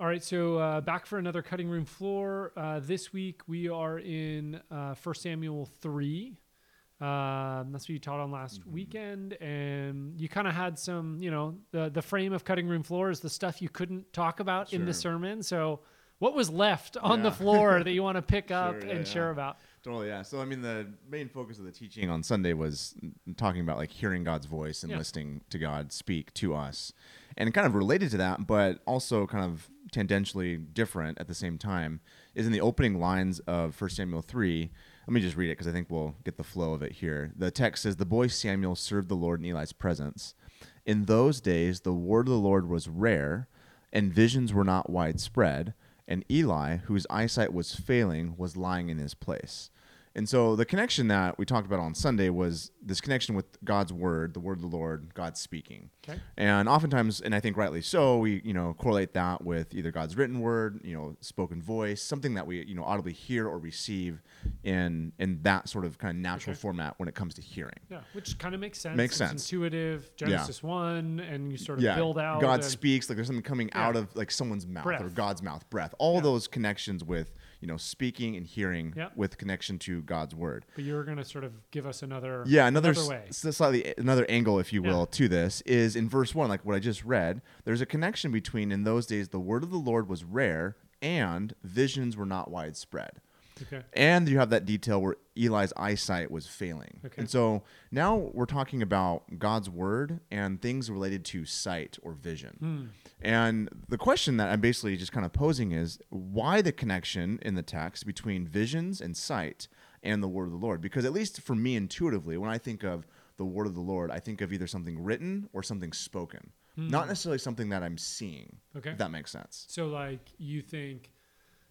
All right, so uh, back for another cutting room floor. Uh, this week we are in uh, 1 Samuel 3. Um, that's what you taught on last Mm-hmm. weekend. And you kind of had some, you know, the, the frame of cutting room floor is the stuff you couldn't talk about in the sermon. So, what was left on the floor that you want to pick up Sure, yeah, and share about? Totally, yeah. So I mean, the main focus of the teaching on Sunday was talking about like hearing God's voice and Yeah. listening to God speak to us, and kind of related to that, but also kind of tangentially different at the same time, is in the opening lines of 1 Samuel three. Let me just read it because I think we'll get the flow of it here. The text says, "The boy Samuel served the Lord in Eli's presence. In those days, the word of the Lord was rare, and visions were not widespread." and Eli, whose eyesight was failing, was lying in his place. And so the connection that we talked about on Sunday was this connection with God's word, the word of the Lord, God speaking. Okay. And oftentimes, and I think rightly so, we you know correlate that with either God's written word, you know, spoken voice, something that we you know audibly hear or receive in in that sort of kind of natural Okay. format when it comes to hearing. Yeah, which kind of makes sense. Makes It's sense. intuitive. Genesis 1, and you sort of yeah, build out. God speaks like there's something coming Yeah. out of like someone's mouth or God's mouth, breath. All Yeah. those connections with you know speaking and hearing Yeah. with connection to God's word. But you're going to sort of give us another, Yeah, another, another way. s- slightly another angle, if you will, Yeah. to this is in verse one, like what I just read. There's a connection between in those days the word of the Lord was rare and visions were not widespread. Okay. And you have that detail where Eli's eyesight was failing. Okay. And so now we're talking about God's word and things related to sight or vision. Hmm. And the question that I'm basically just kind of posing is why the connection in the text between visions and sight and the word of the Lord? Because at least for me intuitively, when I think of the word of the Lord, I think of either something written or something spoken, not necessarily something that I'm seeing. Hmm. Okay. If that makes sense. So, like, you think,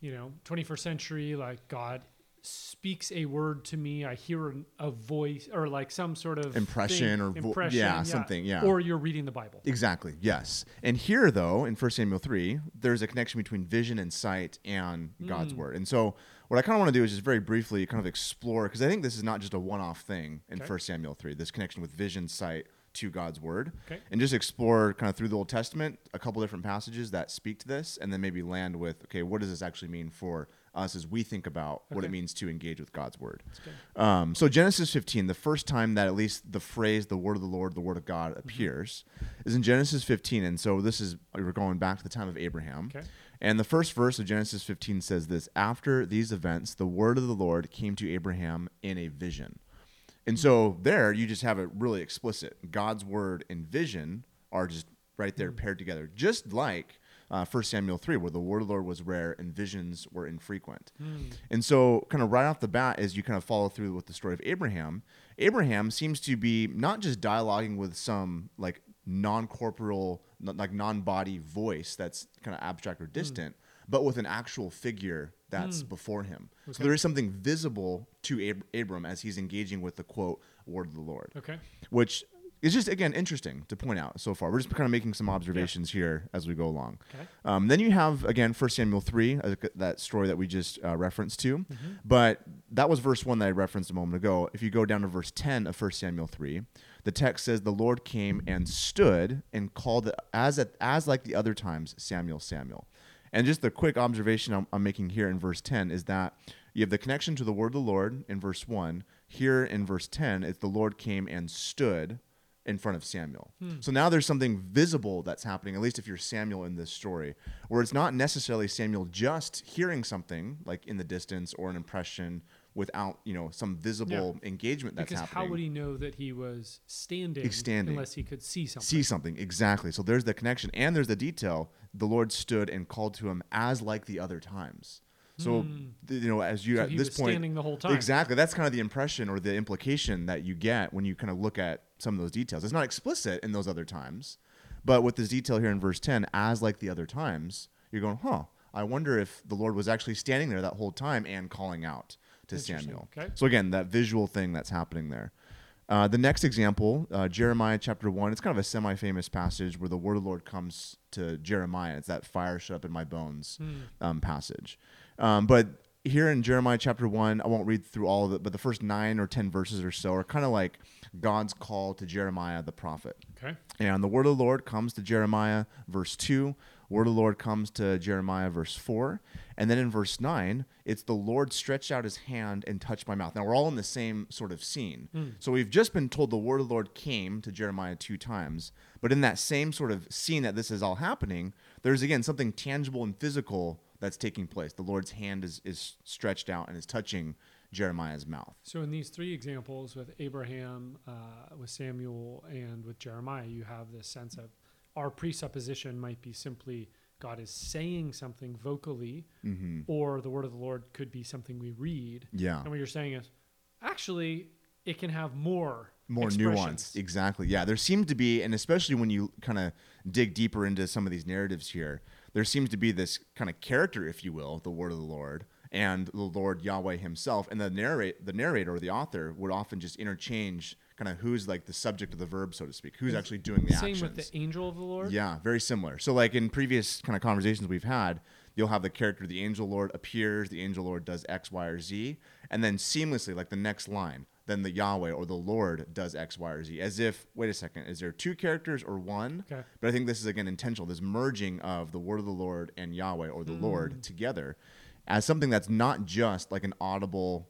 you know, 21st century, like, God speaks a word to me. I hear an- a voice or like some sort of Impression thing- or vo- impression. yeah, something, yeah. Or you're reading the Bible. Exactly. Yes. And here, though, in 1 Samuel 3, there's a connection between vision and sight and hmm. God's word. And so, what I kind of want to do is just very briefly kind of explore, because I think this is not just a one off thing in Okay. 1 Samuel 3, this connection with vision, sight to God's word. Okay. And just explore kind of through the Old Testament a couple different passages that speak to this, and then maybe land with, okay, what does this actually mean for us as we think about what it means to engage with God's word? Um, so Genesis 15, the first time that at least the phrase "the word of the Lord," the word of God appears, is in Genesis 15, and so this is we're going back to the time of Abraham. Okay. And the first verse of Genesis 15 says this: After these events, the word of the Lord came to Abraham in a vision. And so there, you just have it really explicit. God's word and vision are just right there paired together, just like uh, 1 Samuel 3, where the word of the Lord was rare and visions were infrequent. Hmm. And so, kind of right off the bat, as you kind of follow through with the story of Abraham, Abraham seems to be not just dialoguing with some like non corporeal, like non body voice that's kind of abstract or hmm. distant, but with an actual figure that's hmm. before him. So there is something visible to Ab- Abram as he's engaging with the quote, word of the Lord Okay. which is just again interesting to point out so far. We're just kind of making some observations here as we go along. Okay. Um, then you have again 1 Samuel three, uh, that story that we just uh, referenced to, Mm-hmm. but that was verse one that I referenced a moment ago. If you go down to verse ten of 1 Samuel three, the text says the Lord came and stood and called as at, as like the other times Samuel Samuel. And just the quick observation I'm, I'm making here in verse 10 is that you have the connection to the word of the Lord in verse 1. Here in verse 10, it's the Lord came and stood in front of Samuel. Hmm. So now there's something visible that's happening, at least if you're Samuel in this story, where it's not necessarily Samuel just hearing something like in the distance or an impression without, you know, some visible engagement that's Because happening how would he know that he was standing, He's standing. unless he could see something? see something exactly so there's the connection and there's the detail the lord stood and called to him as like the other times so th- you know as you. So at this point standing the whole time. exactly that's kind of the impression or the implication that you get when you kind of look at some of those details it's not explicit in those other times but with this detail here in verse 10 as like the other times you're going huh i wonder if the lord was actually standing there that whole time and calling out to samuel Okay. so again that visual thing that's happening there uh, the next example, uh, Jeremiah chapter 1, it's kind of a semi famous passage where the word of the Lord comes to Jeremiah. It's that fire shut up in my bones Hmm. um, passage. Um, but here in Jeremiah chapter 1, I won't read through all of it, but the first nine or 10 verses or so are kind of like God's call to Jeremiah the prophet. Okay. And the word of the Lord comes to Jeremiah, verse 2 word of the Lord comes to Jeremiah, verse 4. And then in verse 9, it's the Lord stretched out his hand and touched my mouth. Now, we're all in the same sort of scene. So we've just been told the word of the Lord came to Jeremiah two times. But in that same sort of scene that this is all happening, there's again something tangible and physical that's taking place. The Lord's hand is, is stretched out and is touching Jeremiah's mouth. So in these three examples with Abraham, uh, with Samuel, and with Jeremiah, you have this sense of our presupposition might be simply God is saying something vocally, Mm-hmm. or the word of the Lord could be something we read. Yeah. And what you're saying is, actually, it can have more more nuance exactly yeah there seems to be and especially when you kind of dig deeper into some of these narratives here there seems to be this kind of character if you will the word of the lord and the lord yahweh himself and the narrate the narrator or the author would often just interchange kind of who's like the subject of the verb so to speak who's actually doing the Same actions with the angel of the Lord. yeah, very similar. So, like in previous kind of conversations we've had, you'll have the character, the angel Lord appears, the angel Lord does X, Y, or Z, and then seamlessly, like the next line, then the Yahweh or the Lord does X, Y, or Z, as if, wait a second, is there two characters or one? Okay. But I think this is again intentional, this merging of the word of the Lord and Yahweh or the Mm. Lord together as something that's not just like an audible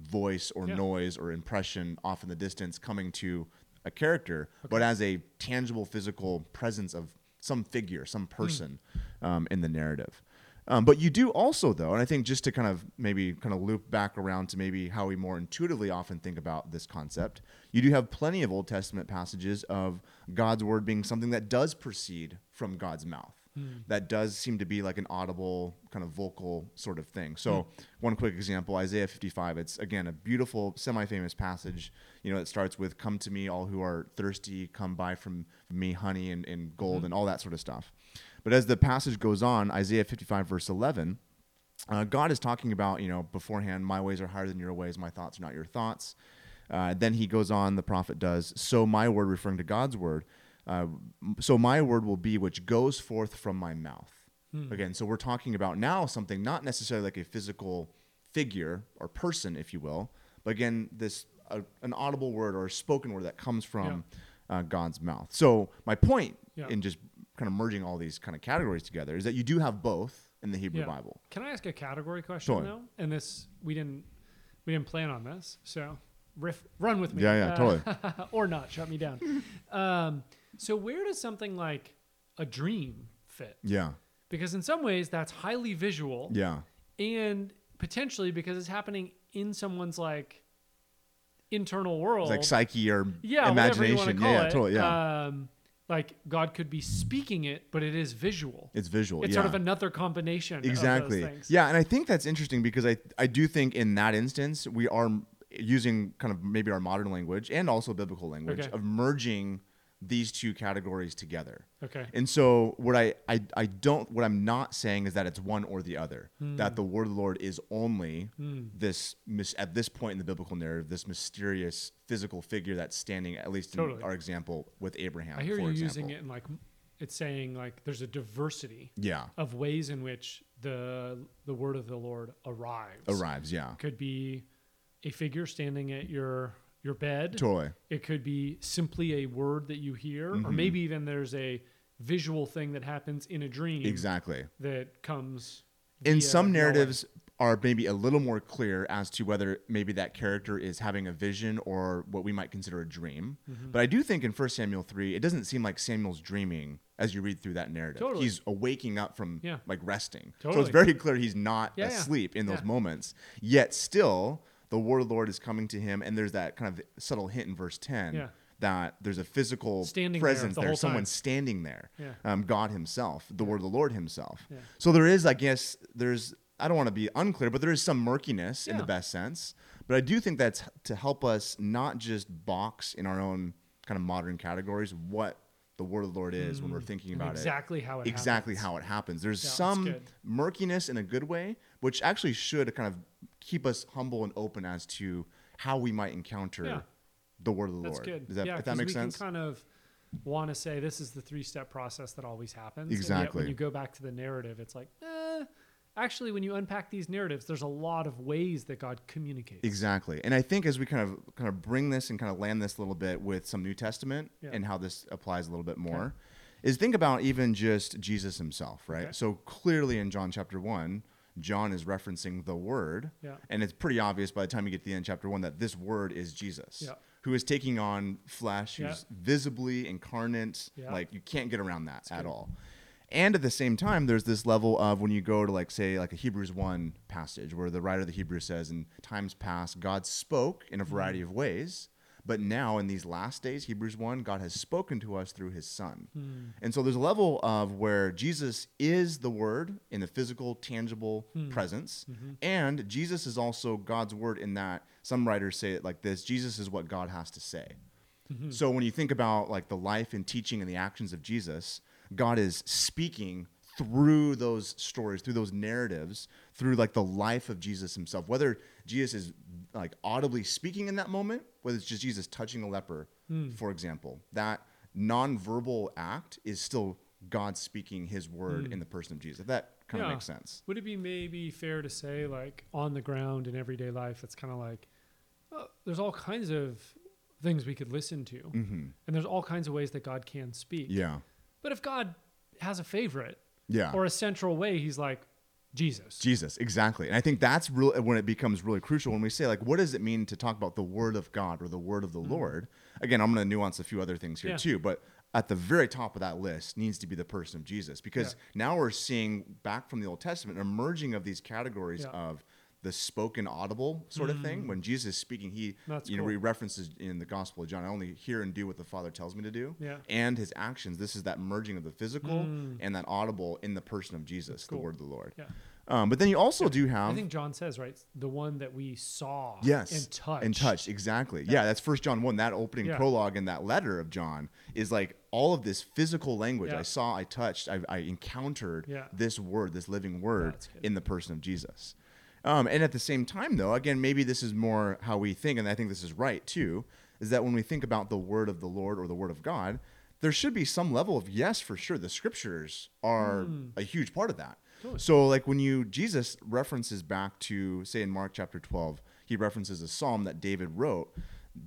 voice or Yeah. noise or impression off in the distance coming to a character, but as a tangible physical presence of some figure, some person um, in the narrative. Um, but you do also, though, and I think just to kind of maybe kind of loop back around to maybe how we more intuitively often think about this concept, you do have plenty of Old Testament passages of God's word being something that does proceed from God's mouth. Hmm. That does seem to be like an audible, kind of vocal sort of thing. So, hmm. one quick example Isaiah 55. It's again a beautiful, semi famous passage. You know, it starts with, Come to me, all who are thirsty, come buy from me honey and, and gold hmm. and all that sort of stuff. But as the passage goes on, Isaiah 55, verse 11, uh, God is talking about, you know, beforehand, my ways are higher than your ways, my thoughts are not your thoughts. Uh, then he goes on, the prophet does, so my word, referring to God's word, uh, so my word will be which goes forth from my mouth. Again, so we're talking about now something not necessarily like a physical figure or person, if you will, but again, this uh, an audible word or a spoken word that comes from uh, God's mouth. So my point Yeah. in just kind of merging all these kind of categories together is that you do have both in the Hebrew Yeah. Bible. Can I ask a category question Sure. though? And this we didn't we didn't plan on this, so riff run with me. Yeah, yeah, totally. or not, shut me down. um, so where does something like a dream fit? Yeah, Because in some ways that's highly visual, yeah, and potentially because it's happening in someone's like internal world, it's like psyche or yeah, imagination. Yeah, yeah, totally. Yeah, Um, like God could be speaking it, but it is visual. it's visual. It's yeah. sort of another combination. exactly. Of those things. Yeah, and I think that's interesting because I I do think in that instance we are using kind of maybe our modern language and also biblical language Okay. of merging these two categories together. Okay. And so what I, I I don't what I'm not saying is that it's one or the other. Hmm. That the word of the Lord is only this mis- at this point in the biblical narrative this mysterious physical figure that's standing at least in our example with Abraham. I hear you example. using it in like it's saying like there's a diversity Yeah. of ways in which the the word of the Lord arrives. Arrives. Yeah. Could be a figure standing at your your bed. Totally. It could be simply a word that you hear, or Mhm. maybe even there's a visual thing that happens in a dream Exactly. that comes. in some narratives are maybe a little more clear as to whether maybe that character is having a vision or what we might consider a dream. Mm-hmm. But I do think in 1 Samuel 3, it doesn't seem like Samuel's dreaming as you read through that narrative. Totally. He's waking up from Yeah. like resting. So it's very clear he's not Yeah, yeah. asleep in those Yeah. moments. Yet still, the word of the Lord is coming to him and there's that kind of subtle hint in verse 10 Yeah. that there's a physical Standing there presence the there, someone time. standing there Yeah. um, God Himself, the Word of the Lord Himself. Yeah. So there is, I guess, there's. I don't want to be unclear, but there is some murkiness in the best sense. But I do think that's to help us not just box in our own kind of modern categories what the Word of the Lord is when we're thinking about Mm. exactly it. how it exactly happens. how it happens. There's Yeah, some murkiness in a good way, which actually should kind of keep us humble and open as to how we might encounter Yeah. the Word of the Lord. That's Lord. good. Does that, yeah, if that makes we sense? can kind of want to say this is the three-step process that always happens. And yet Exactly. when you go back to the narrative, it's like, eh. Actually, when you unpack these narratives, there's a lot of ways that God communicates. Exactly. And I think as we kind of kind of bring this and kind of land this a little bit with some New Testament Yeah. and how this applies a little bit more, is think about even just Jesus himself, right? Okay. So clearly in John chapter 1, John is referencing the word. Yeah. And it's pretty obvious by the time you get to the end of chapter 1 that this word is Jesus. Yeah. Who is taking on flesh, who's visibly incarnate. Like you can't get around that at good. all. And at the same time, there's this level of when you go to like say like a Hebrews one passage where the writer of the Hebrews says, "In times past, God spoke in a Mm-hmm. variety of ways, but now in these last days, Hebrews one, God has spoken to us through His Son." Hmm. And so there's a level of where Jesus is the Word in the physical, tangible Hmm. presence, Mm-hmm. and Jesus is also God's Word in that some writers say it like this: Jesus is what God has to say. Mm-hmm. So when you think about like the life and teaching and the actions of Jesus, God is speaking through those stories, through those narratives, through like the life of Jesus himself. Whether Jesus is like audibly speaking in that moment, whether it's just Jesus touching a leper, Hmm. for example, that nonverbal act is still God speaking his word in the person of Jesus. If that kind of. Yeah. makes sense. Would it be maybe fair to say, like on the ground in everyday life, it's kind of like uh, there's all kinds of things we could listen to, Mm-hmm. and there's all kinds of ways that God can speak. Yeah. But if God has a favorite Yeah. or a central way, He's like Jesus. Jesus, exactly. And I think that's real when it becomes really crucial when we say like what does it mean to talk about the word of God or the word of the mm. Lord? Again, I'm going to nuance a few other things here. Yeah. too, but at the very top of that list needs to be the person of Jesus because now we're seeing back from the Old Testament a merging of these categories Yeah. of the spoken audible sort of thing. When Jesus is speaking, he Mm. That's you know cool. he references in the Gospel of John, I only hear and do what the Father tells me to do. Yeah. And his actions. This is that merging of the physical and that audible in the person of Jesus, the Mm. cool. word of the Lord. Yeah. Um, but then you also do have I think John says right, the one that we saw yes and touched. and touched exactly yeah, that's first john 1 that opening Yeah. prologue in that letter of john is like all of this physical language Yeah. i saw i touched i, I encountered Yeah. this word this living word That's good. in the person of jesus um, and at the same time though again maybe this is more how we think and i think this is right too is that when we think about the word of the lord or the word of god there should be some level of yes for sure the scriptures are Hmm. a huge part of that so like when you Jesus references back to say in Mark chapter 12, he references a psalm that David wrote.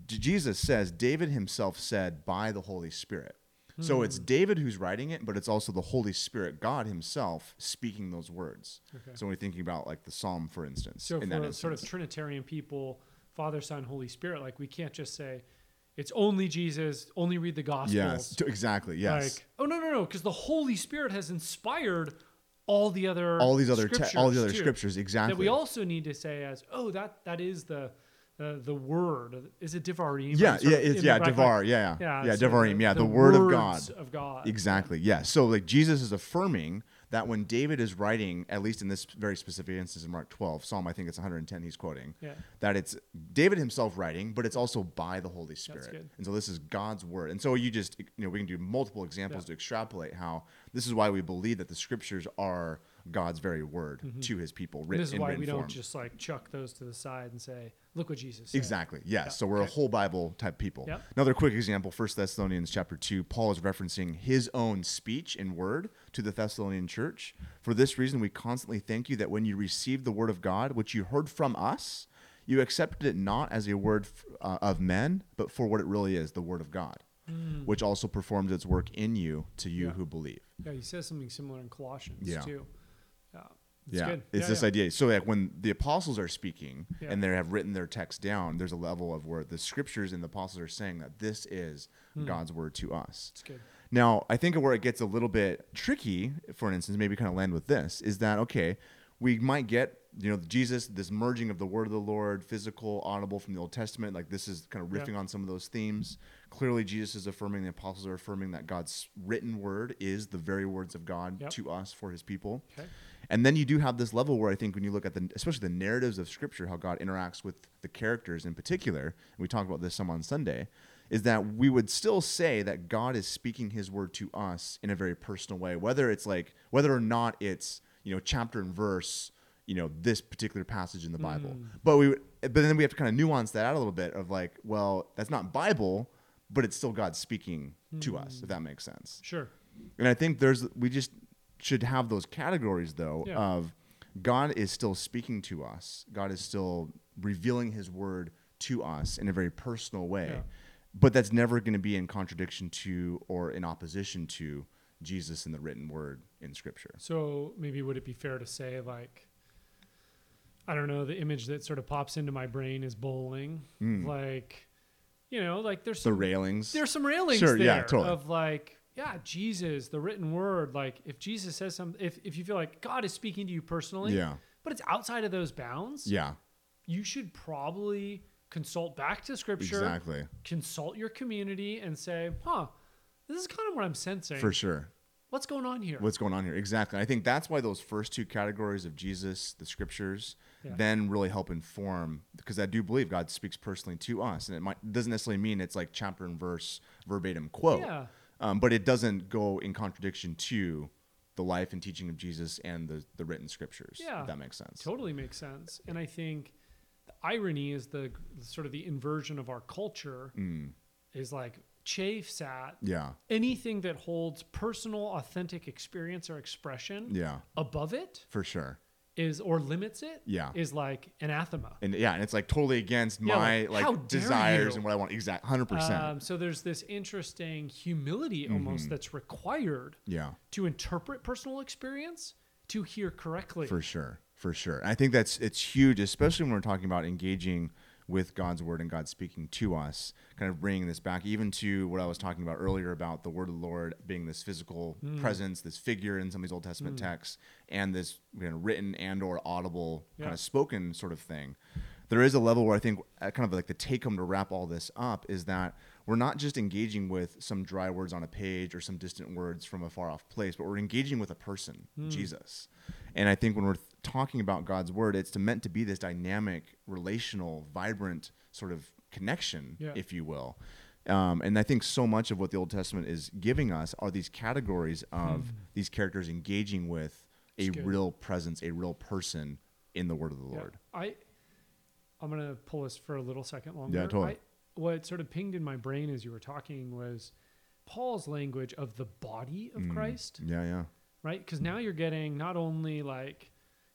Jesus says David himself said by the Holy Spirit. So it's hmm. David who's writing it, but it's also the Holy Spirit, God himself speaking those words. Okay. So when we're thinking about like the psalm for instance, So in for that sort of. Trinitarian people, Father, Son, Holy Spirit, like we can't just say it's only Jesus, only read the Gospels. yes, exactly. Yes. Like, oh no, no, no, because the Holy Spirit has inspired all the other all these other te- all the other too, scriptures exactly. that we also need to say as oh that that is the uh, the word is it Devarim? yeah, yeah, it's, yeah, the Devar, yeah, yeah, yeah, so Devarim, the- yeah, the, word of God. of God. Exactly. Yeah. So like Jesus is affirming that when David is writing, at least in this very specific instance in Mark 12, Psalm, I think it's 110 he's quoting, Yeah. that it's David himself writing, but it's also by the Holy Spirit. good. And so this is God's word. And so you just, you know, we can do multiple examples Yeah. to extrapolate how this is why we believe that the scriptures are God's very word to his people And written this is why we don't just like chuck those to the side and say, "Look what Jesus said." Exactly. Yes. Yeah, So we're a whole Bible type people. Yep. Another quick example, First Thessalonians chapter 2, Paul is referencing his own speech and word to the Thessalonian church. For this reason, we constantly thank you that when you received the word of God, which you heard from us, you accepted it not as a word uh, of men, but for what it really is, the word of God, which also performs its work in you to you. Yeah. who believe. Yeah, he says something similar in Colossians Yeah. too. Yeah, it's it's Yeah, this yeah. idea. So like when the apostles are speaking Yeah. and they have written their text down, there's a level of where the scriptures and the apostles are saying that this is Hmm. God's word to us. It's good. Now, I think where it gets a little bit tricky, for instance, maybe kind of land with this, is that okay, we might get you know Jesus, this merging of the word of the Lord, physical, audible from the Old Testament, like this is kind of riffing on some of those themes. Clearly, Jesus is affirming, the apostles are affirming that God's written word is the very words of God Yep. to us for His people. Okay. And then you do have this level where I think when you look at the, especially the narratives of Scripture, how God interacts with the characters in particular, and we talked about this some on Sunday, is that we would still say that God is speaking His word to us in a very personal way, whether it's like whether or not it's you know chapter and verse, you know this particular passage in the Bible. Mm. But we, would- but then we have to kind of nuance that out a little bit of like, well, that's not Bible, but it's still God speaking to hmm. us, if that makes sense. Sure. And I think there's we just should have those categories though Yeah. of God is still speaking to us. God is still revealing his word to us in a very personal way. Yeah. But that's never going to be in contradiction to or in opposition to Jesus and the written word in Scripture. So maybe would it be fair to say like I don't know, the image that sort of pops into my brain is bowling. Like you know, like there's Hmm. The some railings. there's some railings Sure, there yeah, totally. of like yeah, Jesus, the written word, like if Jesus says something if if you feel like God is speaking to you personally, Yeah. but it's outside of those bounds, Yeah, you should probably consult back to scripture, exactly. consult your community and say, "Huh, this is kind of what I'm sensing. For sure. What's going on here?" What's going on here? Exactly. I think that's why those first two categories of Jesus, the scriptures, Yeah. then really help inform because I do believe God speaks personally to us, and it might doesn't necessarily mean it's like chapter and verse verbatim quote, Yeah. Um, but it doesn't go in contradiction to the life and teaching of Jesus and the the written scriptures. Yeah. that makes sense. Totally makes sense. And I think the irony is the sort of the inversion of our culture Mm, is like chafes at yeah, anything that holds personal, authentic experience or expression yeah, above it for sure. Is or limits it Yeah. is like anathema. And yeah, and it's like totally against Yeah, my like, like desires you? and what I want. Exact, hundred percent. Um, so there's this interesting humility Mm-hmm. almost that's required Yeah. to interpret personal experience to hear correctly. For sure, for sure. And I think that's it's huge, especially when we're talking about engaging with God's word and God speaking to us. Kind of bringing this back, even to what I was talking about earlier about the word of the Lord being this physical Hmm. presence, this figure in some of these Old Testament texts, and this you know, written and or audible kind of spoken sort of thing. There is a level where I think uh, kind of like the take home to wrap all this up is that we're not just engaging with some dry words on a page or some distant words from a far off place, but we're engaging with a person, Hmm. Jesus. And I think when we're talking about God's word, it's to, meant to be this dynamic, relational, vibrant sort of connection, Yeah. if you will. Um, and I think so much of what the Old Testament is giving us are these categories of these characters engaging with a good. real presence, a real person in the word of the Yeah. Lord. I I'm gonna pull this for a little second longer. Yeah, totally. I, what sort of pinged in my brain as you were talking was Paul's language of the body of Mm. Christ, Yeah, yeah. right? Because now you're getting not only like,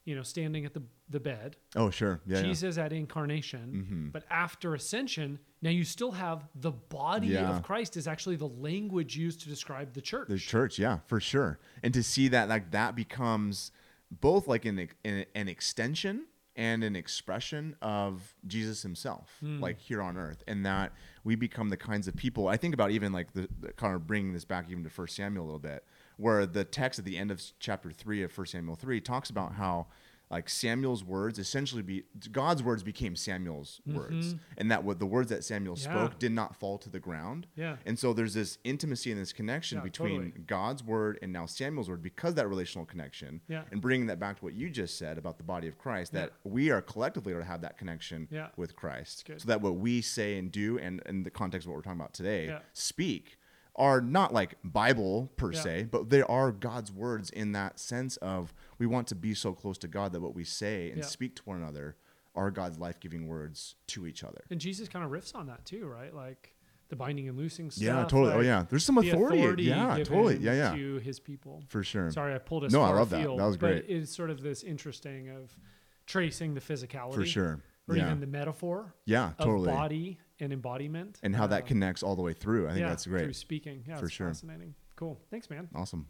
you know, standing at the the bed, Oh, sure. Yeah, yeah. Jesus at incarnation, Mhm. but after ascension, now you still have the body Yeah. of Christ is actually the language used to describe the church. The church, yeah, for sure. And to see that like that becomes both like an an, an extension and an expression of Jesus himself, Hmm. like here on earth, and that we become the kinds of people. I think about even like the, the kind of bringing this back even to First Samuel a little bit, where the text at the end of chapter three of First Samuel three talks about how like Samuel's words essentially be God's words became Samuel's words, and that what the words that Samuel Mm-hmm. Yeah. spoke did not fall to the ground. Yeah. And so there's this intimacy and this connection Yeah, between totally. God's word and now Samuel's word because that relational connection. Yeah. And bringing that back to what you just said about the body of Christ, that we are collectively to have that connection Yeah. with Christ. So that what we say and do, and in the context of what we're talking about today, speak, are not like Bible per Yeah. se, but they are God's words in that sense of we want to be so close to God that what we say and Yeah. speak to one another are God's life giving words to each other. And Jesus kind of riffs on that too, right? Like the binding and loosing stuff. Yeah, totally. oh yeah. There's some the authority. yeah, totally. Yeah, yeah. To his people. For sure. Sorry, I pulled us No, I love that. That was great. It's sort of this interesting of tracing the physicality, For sure. or yeah. even the metaphor yeah, of totally. body and embodiment, and how that uh, connects all the way through. I think yeah, that's great. through speaking. Yeah, For sure. fascinating. Cool. Thanks, man. Awesome.